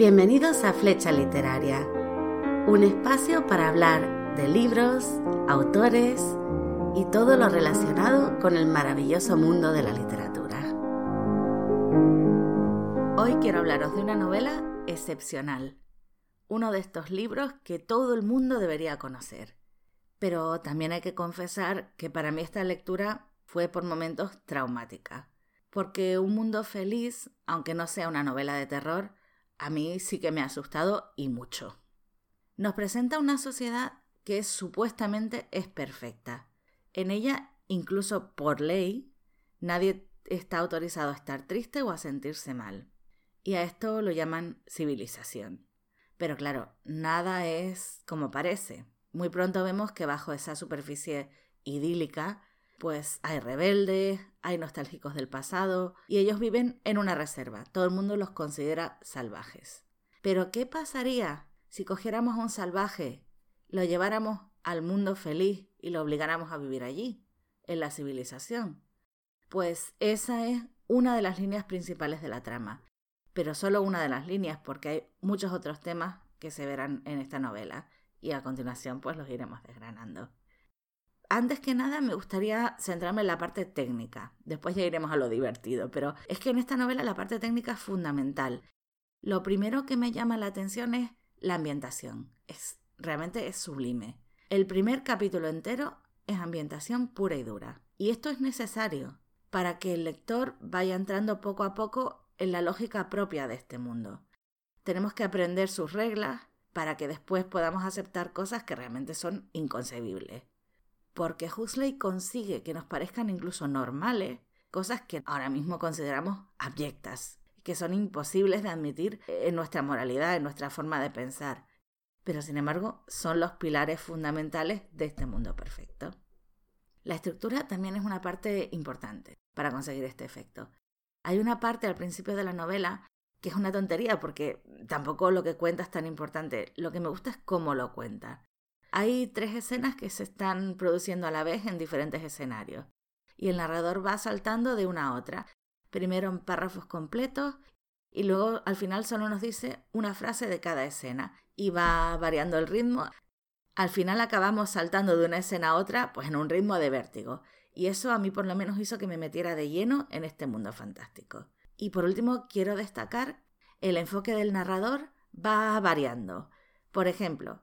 Bienvenidos a Flecha Literaria, un espacio para hablar de libros, autores y todo lo relacionado con el maravilloso mundo de la literatura. Hoy quiero hablaros de una novela excepcional, uno de estos libros que todo el mundo debería conocer. Pero también hay que confesar que para mí esta lectura fue por momentos traumática, porque Un Mundo Feliz, aunque no sea una novela de terror, a mí sí que me ha asustado y mucho. Nos presenta una sociedad que supuestamente es perfecta. En ella, incluso por ley, nadie está autorizado a estar triste o a sentirse mal. Y a esto lo llaman civilización. Pero claro, nada es como parece. Muy pronto vemos que bajo esa superficie idílica pues hay rebeldes, hay nostálgicos del pasado y ellos viven en una reserva. Todo el mundo los considera salvajes. Pero ¿qué pasaría si cogiéramos a un salvaje, lo lleváramos al mundo feliz y lo obligáramos a vivir allí, en la civilización? Pues esa es una de las líneas principales de la trama, pero solo una de las líneas porque hay muchos otros temas que se verán en esta novela y a continuación pues los iremos desgranando. Antes que nada me gustaría centrarme en la parte técnica, después ya iremos a lo divertido, pero es que en esta novela la parte técnica es fundamental. Lo primero que me llama la atención es la ambientación, es, realmente es sublime. El primer capítulo entero es ambientación pura y dura, y esto es necesario para que el lector vaya entrando poco a poco en la lógica propia de este mundo. Tenemos que aprender sus reglas para que después podamos aceptar cosas que realmente son inconcebibles porque Huxley consigue que nos parezcan incluso normales cosas que ahora mismo consideramos abyectas, que son imposibles de admitir en nuestra moralidad, en nuestra forma de pensar, pero sin embargo son los pilares fundamentales de este mundo perfecto. La estructura también es una parte importante para conseguir este efecto. Hay una parte al principio de la novela que es una tontería porque tampoco lo que cuenta es tan importante. Lo que me gusta es cómo lo cuenta. Hay tres escenas que se están produciendo a la vez en diferentes escenarios y el narrador va saltando de una a otra, primero en párrafos completos y luego al final solo nos dice una frase de cada escena y va variando el ritmo. Al final acabamos saltando de una escena a otra pues en un ritmo de vértigo y eso a mí por lo menos hizo que me metiera de lleno en este mundo fantástico. Y por último quiero destacar el enfoque del narrador va variando. Por ejemplo,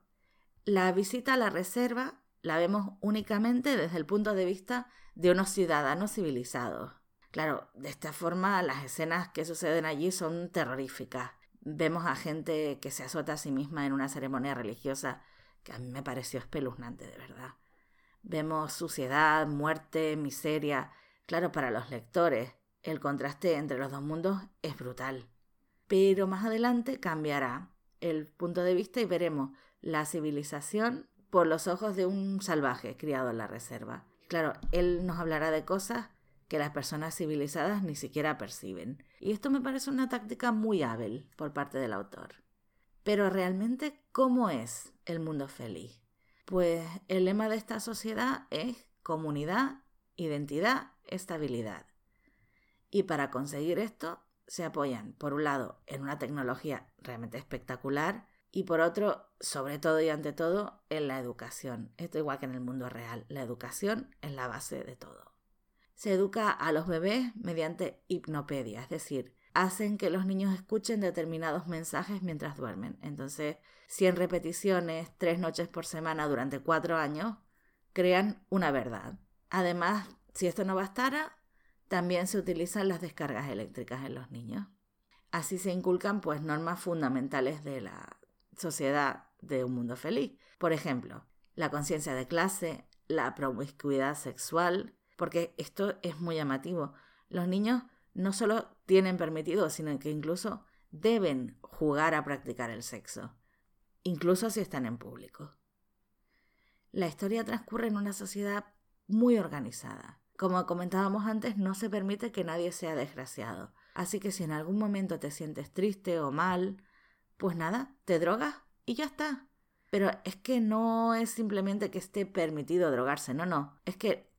la visita a la reserva la vemos únicamente desde el punto de vista de unos ciudadanos civilizados. Claro, de esta forma las escenas que suceden allí son terroríficas. Vemos a gente que se azota a sí misma en una ceremonia religiosa que a mí me pareció espeluznante, de verdad. Vemos suciedad, muerte, miseria. Claro, para los lectores, el contraste entre los dos mundos es brutal. Pero más adelante cambiará el punto de vista y veremos la civilización por los ojos de un salvaje criado en la reserva. Claro, él nos hablará de cosas que las personas civilizadas ni siquiera perciben. Y esto me parece una táctica muy hábil por parte del autor. Pero realmente, ¿cómo es el mundo feliz? Pues el lema de esta sociedad es comunidad, identidad, estabilidad. Y para conseguir esto se apoyan, por un lado, en una tecnología realmente espectacular, y por otro, sobre todo y ante todo, en la educación. Esto igual que en el mundo real. La educación es la base de todo. Se educa a los bebés mediante hipnopedia, es decir, hacen que los niños escuchen determinados mensajes mientras duermen. Entonces, 100 repeticiones, tres noches por semana durante cuatro años, crean una verdad. Además, si esto no bastara, también se utilizan las descargas eléctricas en los niños. Así se inculcan pues normas fundamentales de la sociedad de un mundo feliz. Por ejemplo, la conciencia de clase, la promiscuidad sexual, porque esto es muy llamativo. Los niños no solo tienen permitido, sino que incluso deben jugar a practicar el sexo, incluso si están en público. La historia transcurre en una sociedad muy organizada. Como comentábamos antes, no se permite que nadie sea desgraciado. Así que si en algún momento te sientes triste o mal, pues nada, te drogas y ya está. Pero es que no es simplemente que esté permitido drogarse, no, no. Es que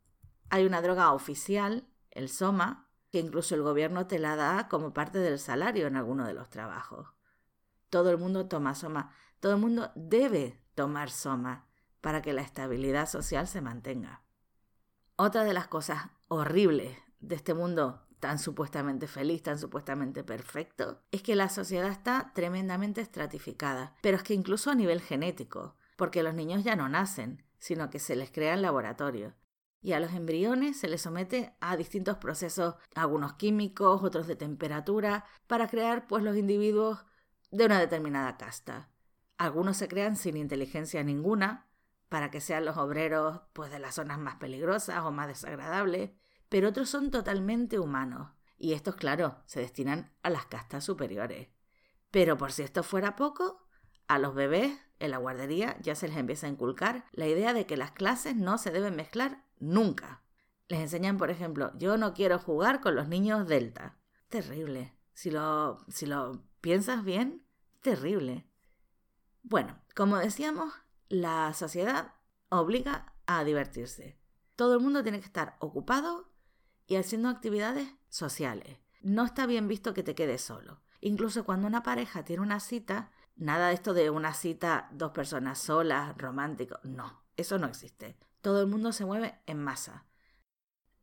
hay una droga oficial, el Soma, que incluso el gobierno te la da como parte del salario en alguno de los trabajos. todo el mundo toma soma, todo el mundo debe tomar soma para que la estabilidad social se mantenga. Otra de las cosas horribles de este mundo tan supuestamente feliz, tan supuestamente perfecto, es que la sociedad está tremendamente estratificada, pero es que incluso a nivel genético, porque los niños ya no nacen, sino que se les crea en laboratorio. Y a los embriones se les somete a distintos procesos, algunos químicos, otros de temperatura, para crear pues los individuos de una determinada casta. Algunos se crean sin inteligencia ninguna, para que sean los obreros pues de las zonas más peligrosas o más desagradables, pero otros son totalmente humanos, y estos, claro, se destinan a las castas superiores. Pero por si esto fuera poco, a los bebés en la guardería ya se les empieza a inculcar la idea de que las clases no se deben mezclar nunca. Les enseñan, por ejemplo, yo no quiero jugar con los niños delta. Terrible. Si lo, si lo piensas bien, terrible. Bueno, como decíamos, la sociedad obliga a divertirse. Todo el mundo tiene que estar ocupado y haciendo actividades sociales. No está bien visto que te quedes solo. Incluso cuando una pareja tiene una cita, nada de esto de una cita dos personas solas, romántico, no, eso no existe. Todo el mundo se mueve en masa.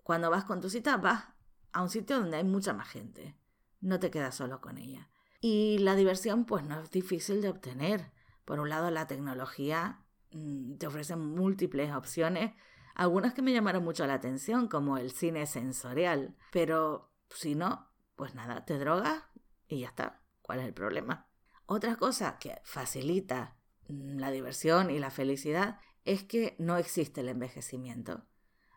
Cuando vas con tu cita, vas a un sitio donde hay mucha más gente. No te quedas solo con ella. Y la diversión, pues no es difícil de obtener. Por un lado, la tecnología mm, te ofrece múltiples opciones algunas que me llamaron mucho la atención, como el cine sensorial. Pero si no, pues nada, te drogas y ya está. ¿Cuál es el problema? Otra cosa que facilita mm, la diversión y la felicidad es que no existe el envejecimiento.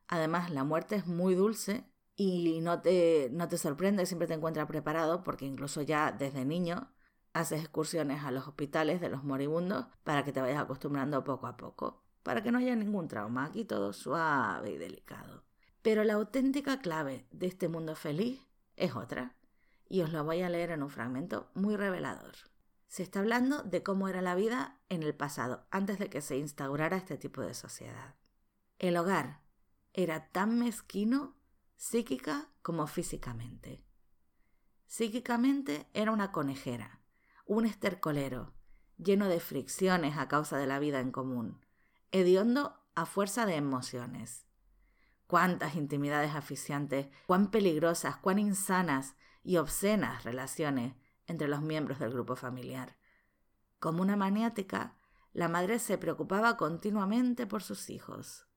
Además, la muerte es muy dulce y no te, no te sorprende, siempre te encuentras preparado porque incluso ya desde niño haces excursiones a los hospitales de los moribundos para que te vayas acostumbrando poco a poco para que no haya ningún trauma. Aquí todo suave y delicado. Pero la auténtica clave de este mundo feliz es otra, y os lo voy a leer en un fragmento muy revelador. Se está hablando de cómo era la vida en el pasado, antes de que se instaurara este tipo de sociedad. El hogar era tan mezquino psíquica como físicamente. Psíquicamente era una conejera, un estercolero, lleno de fricciones a causa de la vida en común, hediondo a fuerza de emociones. Cuántas intimidades aficiantes, cuán peligrosas, cuán insanas y obscenas relaciones entre los miembros del grupo familiar. Como una maniática, la madre se preocupaba continuamente por sus hijos.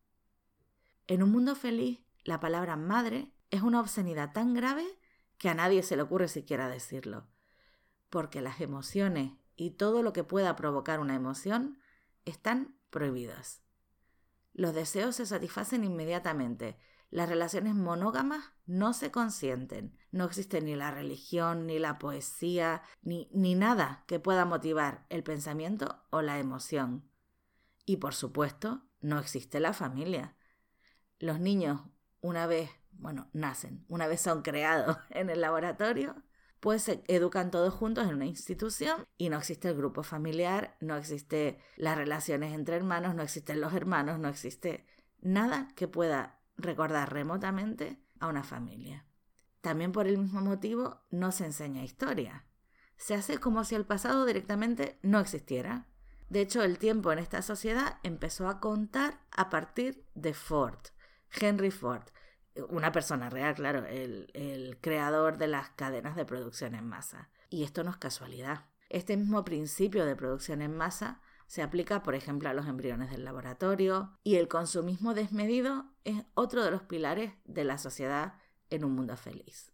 En un mundo feliz, la palabra madre es una obscenidad tan grave que a nadie se le ocurre siquiera decirlo, porque las emociones y todo lo que pueda provocar una emoción están prohibidas. Los deseos se satisfacen inmediatamente. Las relaciones monógamas no se consienten. No existe ni la religión, ni la poesía, ni, ni nada que pueda motivar el pensamiento o la emoción. Y por supuesto, no existe la familia. Los niños, una vez, bueno, nacen, una vez son creados en el laboratorio, pues se educan todos juntos en una institución y no existe el grupo familiar, no existe las relaciones entre hermanos, no existen los hermanos, no existe nada que pueda recordar remotamente a una familia. También por el mismo motivo no se enseña historia. Se hace como si el pasado directamente no existiera. De hecho, el tiempo en esta sociedad empezó a contar a partir de Ford, Henry Ford, una persona real, claro, el, creador de las cadenas de producción en masa. Y esto no es casualidad. Este mismo principio de producción en masa se aplica, por ejemplo, a los embriones del laboratorio y el consumismo desmedido es otro de los pilares de la sociedad en un mundo feliz.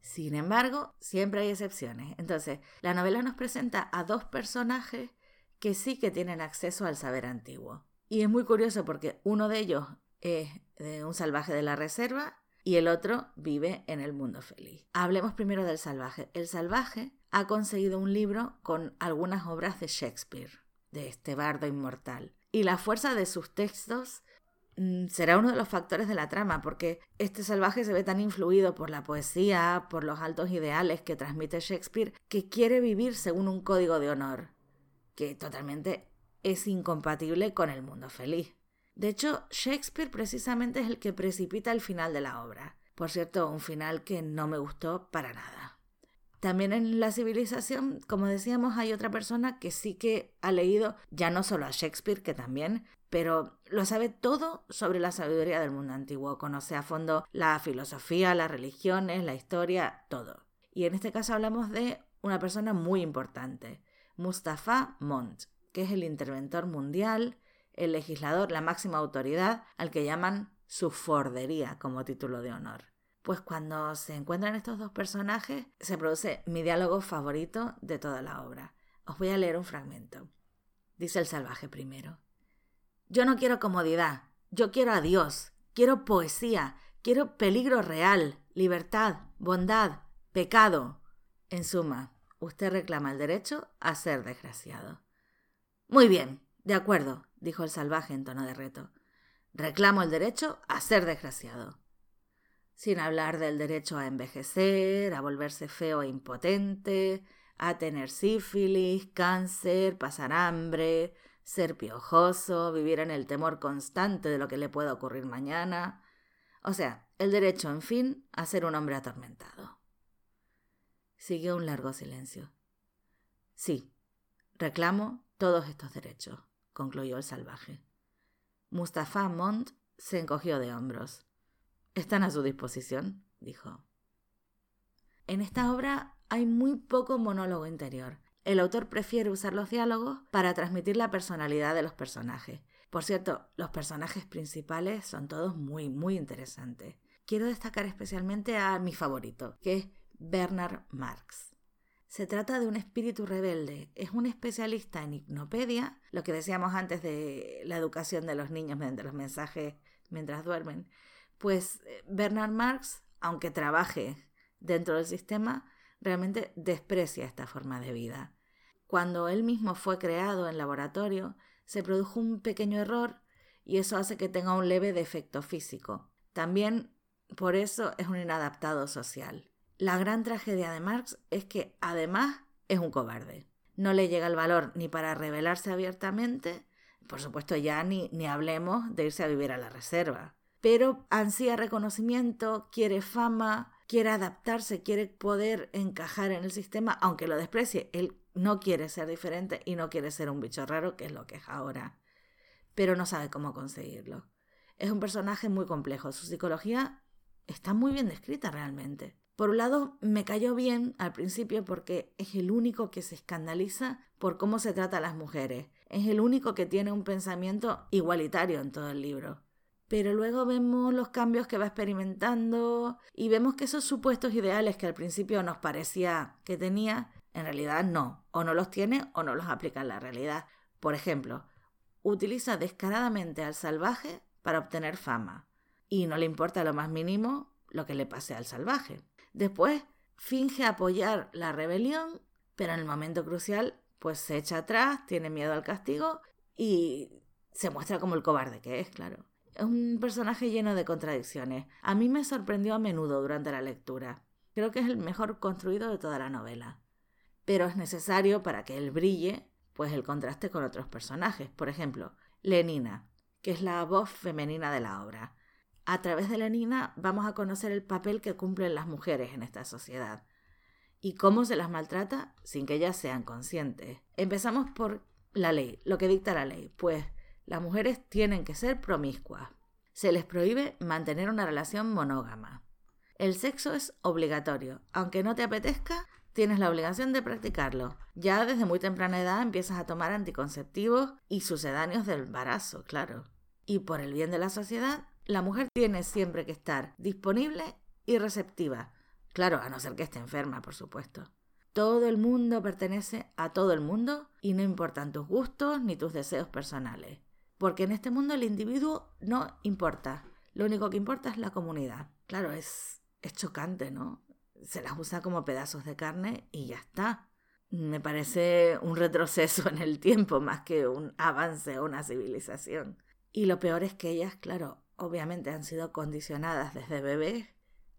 Sin embargo, siempre hay excepciones. Entonces, la novela nos presenta a dos personajes que sí que tienen acceso al saber antiguo. Y es muy curioso porque uno de ellos es de un salvaje de la reserva y el otro vive en el mundo feliz. Hablemos primero del salvaje. El salvaje ha conseguido un libro con algunas obras de Shakespeare, de este bardo inmortal. Y la fuerza de sus textos mm, será uno de los factores de la trama, porque este salvaje se ve tan influido por la poesía, por los altos ideales que transmite Shakespeare, que quiere vivir según un código de honor, que totalmente es incompatible con el mundo feliz. De hecho, Shakespeare precisamente es el que precipita el final de la obra. Por cierto, un final que no me gustó para nada. También en la civilización, como decíamos, hay otra persona que sí que ha leído ya no solo a Shakespeare, que también, pero lo sabe todo sobre la sabiduría del mundo antiguo, conoce a fondo la filosofía, las religiones, la historia, todo. Y en este caso hablamos de una persona muy importante, Mustafa Mont, que es el interventor mundial, el legislador, la máxima autoridad, al que llaman su fordería como título de honor. Pues cuando se encuentran estos dos personajes, se produce mi diálogo favorito de toda la obra. Os voy a leer un fragmento. Dice el salvaje primero. Yo no quiero comodidad, yo quiero a Dios, quiero poesía, quiero peligro real, libertad, bondad, pecado. En suma, usted reclama el derecho a ser desgraciado. Muy bien, de acuerdo, dijo el salvaje en tono de reto. Reclamo el derecho a ser desgraciado. Sin hablar del derecho a envejecer, a volverse feo e impotente, a tener sífilis, cáncer, pasar hambre, ser piojoso, vivir en el temor constante de lo que le pueda ocurrir mañana. O sea, el derecho, en fin, a ser un hombre atormentado. Siguió un largo silencio. Sí, reclamo todos estos derechos, concluyó el salvaje. Mustafa Mont se encogió de hombros. Están a su disposición, dijo. En esta obra hay muy poco monólogo interior. El autor prefiere usar los diálogos para transmitir la personalidad de los personajes. Por cierto, los personajes principales son todos muy, muy interesantes. Quiero destacar especialmente a mi favorito, que es Bernard Marx. Se trata de un espíritu rebelde, es un especialista en hipnopedia, lo que decíamos antes de la educación de los niños mediante los mensajes mientras duermen. Pues eh, Bernard Marx, aunque trabaje dentro del sistema, realmente desprecia esta forma de vida. Cuando él mismo fue creado en laboratorio, se produjo un pequeño error y eso hace que tenga un leve defecto físico. También por eso es un inadaptado social. La gran tragedia de Marx es que además es un cobarde. No le llega el valor ni para rebelarse abiertamente, por supuesto ya ni, ni hablemos de irse a vivir a la reserva, pero ansía reconocimiento, quiere fama, quiere adaptarse, quiere poder encajar en el sistema, aunque lo desprecie. Él no quiere ser diferente y no quiere ser un bicho raro, que es lo que es ahora. Pero no sabe cómo conseguirlo. Es un personaje muy complejo. Su psicología está muy bien descrita realmente. Por un lado, me cayó bien al principio porque es el único que se escandaliza por cómo se trata a las mujeres. Es el único que tiene un pensamiento igualitario en todo el libro pero luego vemos los cambios que va experimentando y vemos que esos supuestos ideales que al principio nos parecía que tenía, en realidad no, o no los tiene o no los aplica en la realidad. Por ejemplo, utiliza descaradamente al salvaje para obtener fama y no le importa lo más mínimo lo que le pase al salvaje. Después, finge apoyar la rebelión, pero en el momento crucial, pues se echa atrás, tiene miedo al castigo y se muestra como el cobarde que es, claro. Es un personaje lleno de contradicciones. A mí me sorprendió a menudo durante la lectura. Creo que es el mejor construido de toda la novela. Pero es necesario para que él brille, pues el contraste con otros personajes. Por ejemplo, Lenina, que es la voz femenina de la obra. A través de Lenina vamos a conocer el papel que cumplen las mujeres en esta sociedad y cómo se las maltrata sin que ellas sean conscientes. Empezamos por la ley, lo que dicta la ley, pues las mujeres tienen que ser promiscuas. Se les prohíbe mantener una relación monógama. El sexo es obligatorio. Aunque no te apetezca, tienes la obligación de practicarlo. Ya desde muy temprana edad empiezas a tomar anticonceptivos y sucedáneos del embarazo, claro. Y por el bien de la sociedad, la mujer tiene siempre que estar disponible y receptiva. Claro, a no ser que esté enferma, por supuesto. Todo el mundo pertenece a todo el mundo y no importan tus gustos ni tus deseos personales porque en este mundo el individuo no importa, lo único que importa es la comunidad. Claro, es, es chocante, ¿no? Se las usa como pedazos de carne y ya está. Me parece un retroceso en el tiempo más que un avance a una civilización. Y lo peor es que ellas, claro, obviamente han sido condicionadas desde bebés,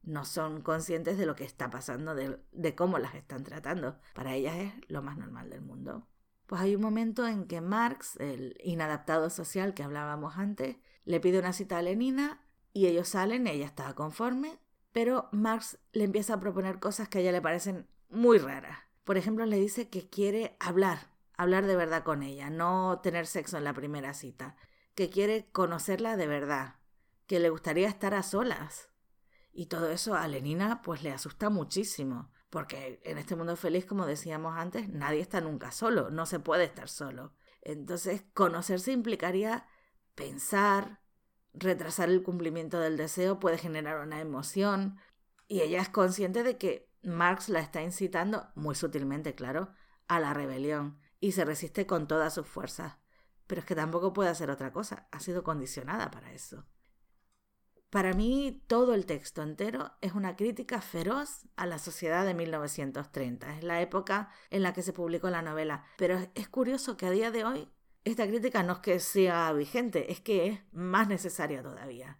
no son conscientes de lo que está pasando, de, cómo las están tratando. Para ellas es lo más normal del mundo. Pues hay un momento en que Marx, el inadaptado social que hablábamos antes, le pide una cita a Lenina y ellos salen, ella está conforme, pero Marx le empieza a proponer cosas que a ella le parecen muy raras. Por ejemplo, le dice que quiere hablar, hablar de verdad con ella, no tener sexo en la primera cita, que quiere conocerla de verdad, que le gustaría estar a solas. Y todo eso a Lenina pues le asusta muchísimo, porque en este mundo feliz, como decíamos antes, nadie está nunca solo, no se puede estar solo. Entonces, conocerse implicaría pensar, retrasar el cumplimiento del deseo puede generar una emoción, y ella es consciente de que Marx la está incitando, muy sutilmente, claro, a la rebelión, y se resiste con todas sus fuerzas. Pero es que tampoco puede hacer otra cosa, ha sido condicionada para eso. Para mí, todo el texto entero es una crítica feroz a la sociedad de 1930. Es la época en la que se publicó la novela. Pero es curioso que a día de hoy esta crítica no es que sea vigente, es que es más necesaria todavía.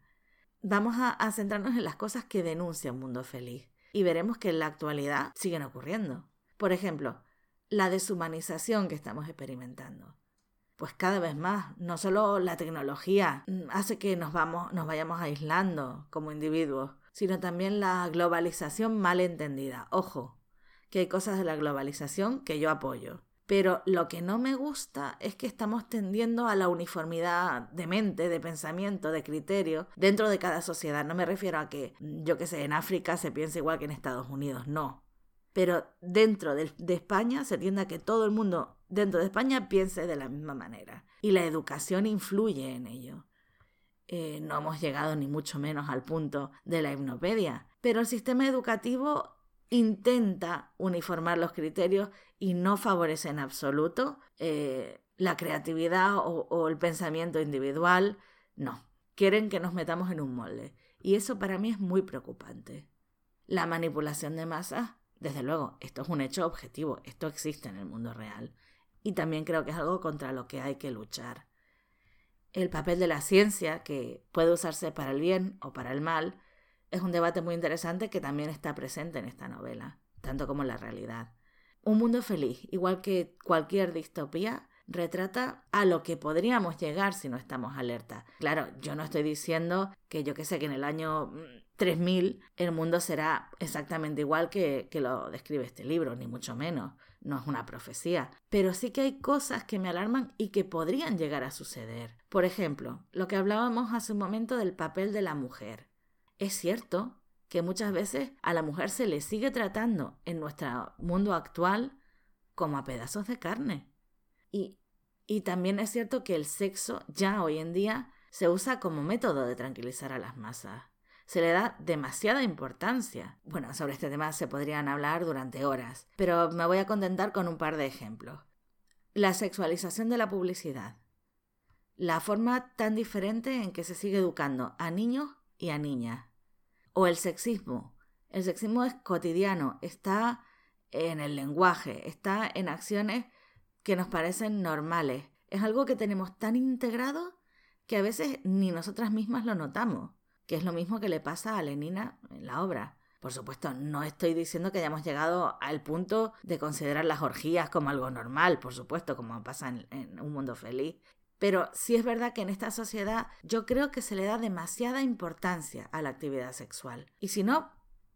Vamos a, centrarnos en las cosas que denuncia un mundo feliz y veremos que en la actualidad siguen ocurriendo. Por ejemplo, la deshumanización que estamos experimentando pues cada vez más. No solo la tecnología mm, hace que nos, vamos, nos vayamos aislando como individuos, sino también la globalización mal entendida. Ojo, que hay cosas de la globalización que yo apoyo. Pero lo que no me gusta es que estamos tendiendo a la uniformidad de mente, de pensamiento, de criterio dentro de cada sociedad. No me refiero a que, mm, yo qué sé, en África se piense igual que en Estados Unidos, no. Pero dentro de, España se tiende a que todo el mundo dentro de España piense de la misma manera. Y la educación influye en ello. Eh, no hemos llegado ni mucho menos al punto de la hipnopedia, pero el sistema educativo intenta uniformar los criterios y no favorece en absoluto eh, la creatividad o, o el pensamiento individual. No, quieren que nos metamos en un molde. Y eso para mí es muy preocupante. La manipulación de masas, desde luego, esto es un hecho objetivo, esto existe en el mundo real y también creo que es algo contra lo que hay que luchar. El papel de la ciencia, que puede usarse para el bien o para el mal, es un debate muy interesante que también está presente en esta novela, tanto como en la realidad. Un mundo feliz, igual que cualquier distopía, retrata a lo que podríamos llegar si no estamos alerta. Claro, yo no estoy diciendo que yo que sé que en el año 3000 mm, el mundo será exactamente igual que, que lo describe este libro, ni mucho menos no es una profecía, pero sí que hay cosas que me alarman y que podrían llegar a suceder. Por ejemplo, lo que hablábamos hace un momento del papel de la mujer. Es cierto que muchas veces a la mujer se le sigue tratando en nuestro mundo actual como a pedazos de carne. Y, y también es cierto que el sexo ya hoy en día se usa como método de tranquilizar a las masas se le da demasiada importancia. Bueno, sobre este tema se podrían hablar durante horas, pero me voy a contentar con un par de ejemplos. La sexualización de la publicidad. La forma tan diferente en que se sigue educando a niños y a niñas. O el sexismo. El sexismo es cotidiano, está en el lenguaje, está en acciones que nos parecen normales. Es algo que tenemos tan integrado que a veces ni nosotras mismas lo notamos que es lo mismo que le pasa a Lenina en la obra. Por supuesto, no estoy diciendo que hayamos llegado al punto de considerar las orgías como algo normal, por supuesto, como pasa en, un mundo feliz. Pero sí es verdad que en esta sociedad yo creo que se le da demasiada importancia a la actividad sexual. Y si no,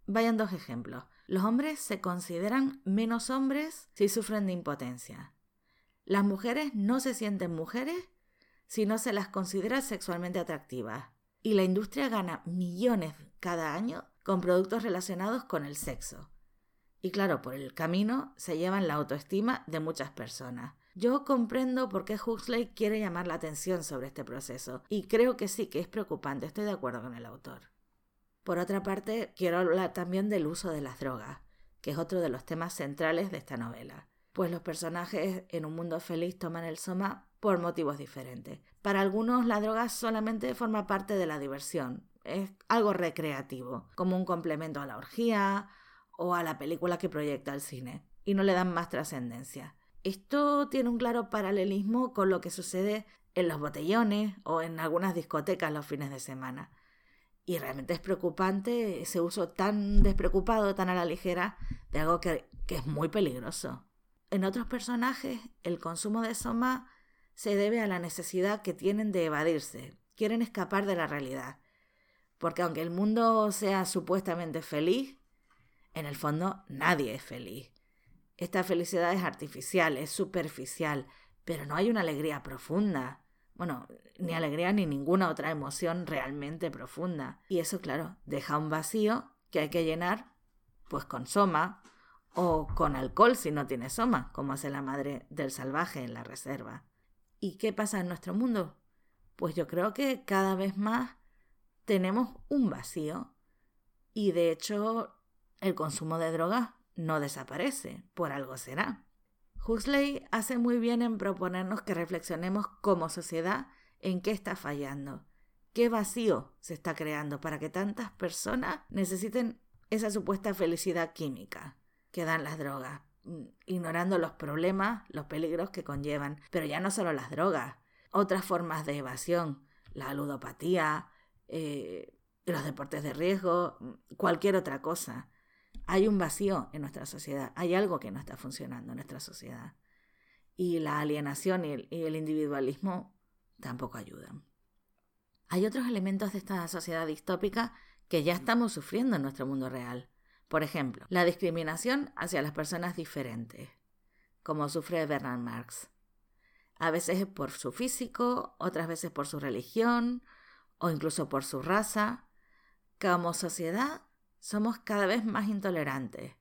vayan dos ejemplos. Los hombres se consideran menos hombres si sufren de impotencia. Las mujeres no se sienten mujeres si no se las considera sexualmente atractivas y la industria gana millones cada año con productos relacionados con el sexo. Y claro, por el camino se llevan la autoestima de muchas personas. Yo comprendo por qué Huxley quiere llamar la atención sobre este proceso y creo que sí que es preocupante, estoy de acuerdo con el autor. Por otra parte, quiero hablar también del uso de las drogas, que es otro de los temas centrales de esta novela, pues los personajes en un mundo feliz toman el soma por motivos diferentes. Para algunos la droga solamente forma parte de la diversión, es algo recreativo, como un complemento a la orgía o a la película que proyecta el cine, y no le dan más trascendencia. Esto tiene un claro paralelismo con lo que sucede en los botellones o en algunas discotecas los fines de semana. Y realmente es preocupante ese uso tan despreocupado, tan a la ligera, de algo que, que es muy peligroso. En otros personajes, el consumo de soma se debe a la necesidad que tienen de evadirse, quieren escapar de la realidad. Porque aunque el mundo sea supuestamente feliz, en el fondo nadie es feliz. Esta felicidad es artificial, es superficial, pero no hay una alegría profunda. Bueno, ni alegría ni ninguna otra emoción realmente profunda. Y eso, claro, deja un vacío que hay que llenar pues con soma o con alcohol si no tiene soma, como hace la madre del salvaje en la reserva. ¿Y qué pasa en nuestro mundo? Pues yo creo que cada vez más tenemos un vacío y de hecho el consumo de drogas no desaparece, por algo será. Huxley hace muy bien en proponernos que reflexionemos como sociedad en qué está fallando, qué vacío se está creando para que tantas personas necesiten esa supuesta felicidad química que dan las drogas, ignorando los problemas, los peligros que conllevan, pero ya no solo las drogas, otras formas de evasión, la ludopatía, eh, los deportes de riesgo, mm, cualquier otra cosa. Hay un vacío en nuestra sociedad, hay algo que no está funcionando en nuestra sociedad. Y la alienación y el, individualismo tampoco ayudan. Hay otros elementos de esta sociedad distópica que ya estamos sufriendo en nuestro mundo real. Por ejemplo, la discriminación hacia las personas diferentes, como sufre Bernard Marx. A veces es por su físico, otras veces por su religión o incluso por su raza. Como sociedad somos cada vez más intolerantes,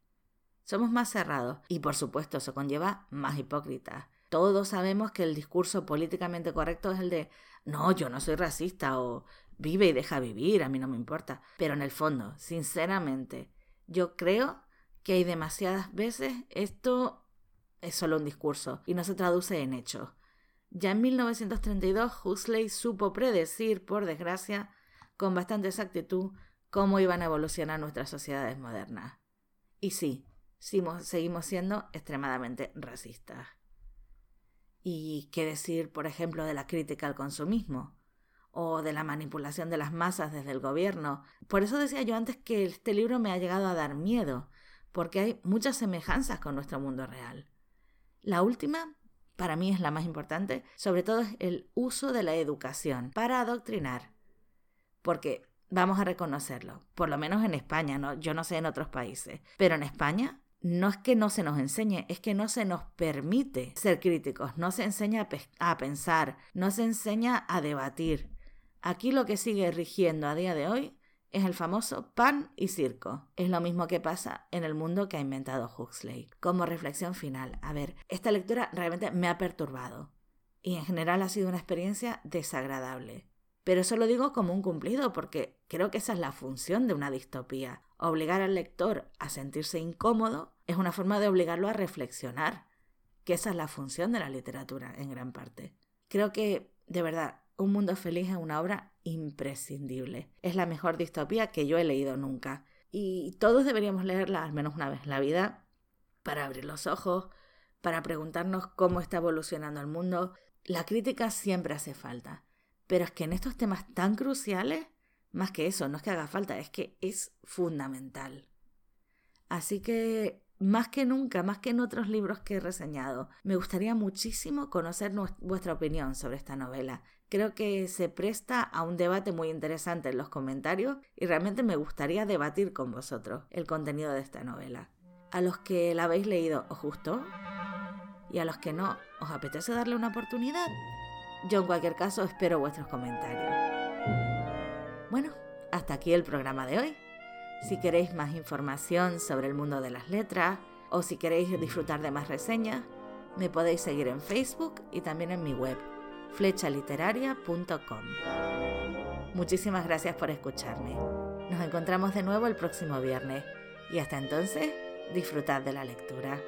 somos más cerrados y por supuesto eso conlleva más hipócritas. Todos sabemos que el discurso políticamente correcto es el de no, yo no soy racista o vive y deja vivir, a mí no me importa. Pero en el fondo, sinceramente, yo creo que hay demasiadas veces esto es solo un discurso y no se traduce en hechos. Ya en 1932 Huxley supo predecir, por desgracia, con bastante exactitud, cómo iban a evolucionar nuestras sociedades modernas. Y sí, seguimos siendo extremadamente racistas. ¿Y qué decir, por ejemplo, de la crítica al consumismo? O de la manipulación de las masas desde el gobierno. Por eso decía yo antes que este libro me ha llegado a dar miedo, porque hay muchas semejanzas con nuestro mundo real. La última, para mí es la más importante, sobre todo es el uso de la educación para adoctrinar. Porque Vamos a reconocerlo, por lo menos en España, ¿no? yo no sé en otros países, pero en España no es que no se nos enseñe, es que no se nos permite ser críticos, no se enseña a, pensar, no se enseña a debatir. Aquí lo que sigue rigiendo a día de hoy es el famoso pan y circo. Es lo mismo que pasa en el mundo que ha inventado Huxley. Como reflexión final, a ver, esta lectura realmente me ha perturbado y en general ha sido una experiencia desagradable. Pero eso lo digo como un cumplido porque creo que esa es la función de una distopía. Obligar al lector a sentirse incómodo es una forma de obligarlo a reflexionar, que esa es la función de la literatura en gran parte. Creo que, de verdad, Un Mundo Feliz es una obra imprescindible. Es la mejor distopía que yo he leído nunca. Y todos deberíamos leerla al menos una vez en la vida para abrir los ojos, para preguntarnos cómo está evolucionando el mundo. La crítica siempre hace falta. Pero es que en estos temas tan cruciales, más que eso, no es que haga falta, es que es fundamental. Así que, más que nunca, más que en otros libros que he reseñado, me gustaría muchísimo conocer vuestra opinión sobre esta novela. Creo que se presta a un debate muy interesante en los comentarios y realmente me gustaría debatir con vosotros el contenido de esta novela. A los que la habéis leído, ¿os gustó? Y a los que no, ¿os apetece darle una oportunidad? Yo en cualquier caso espero vuestros comentarios. Bueno, hasta aquí el programa de hoy. Si queréis más información sobre el mundo de las letras o si queréis disfrutar de más reseñas, me podéis seguir en Facebook y también en mi web, flechaliteraria.com. Muchísimas gracias por escucharme. Nos encontramos de nuevo el próximo viernes y hasta entonces, disfrutad de la lectura.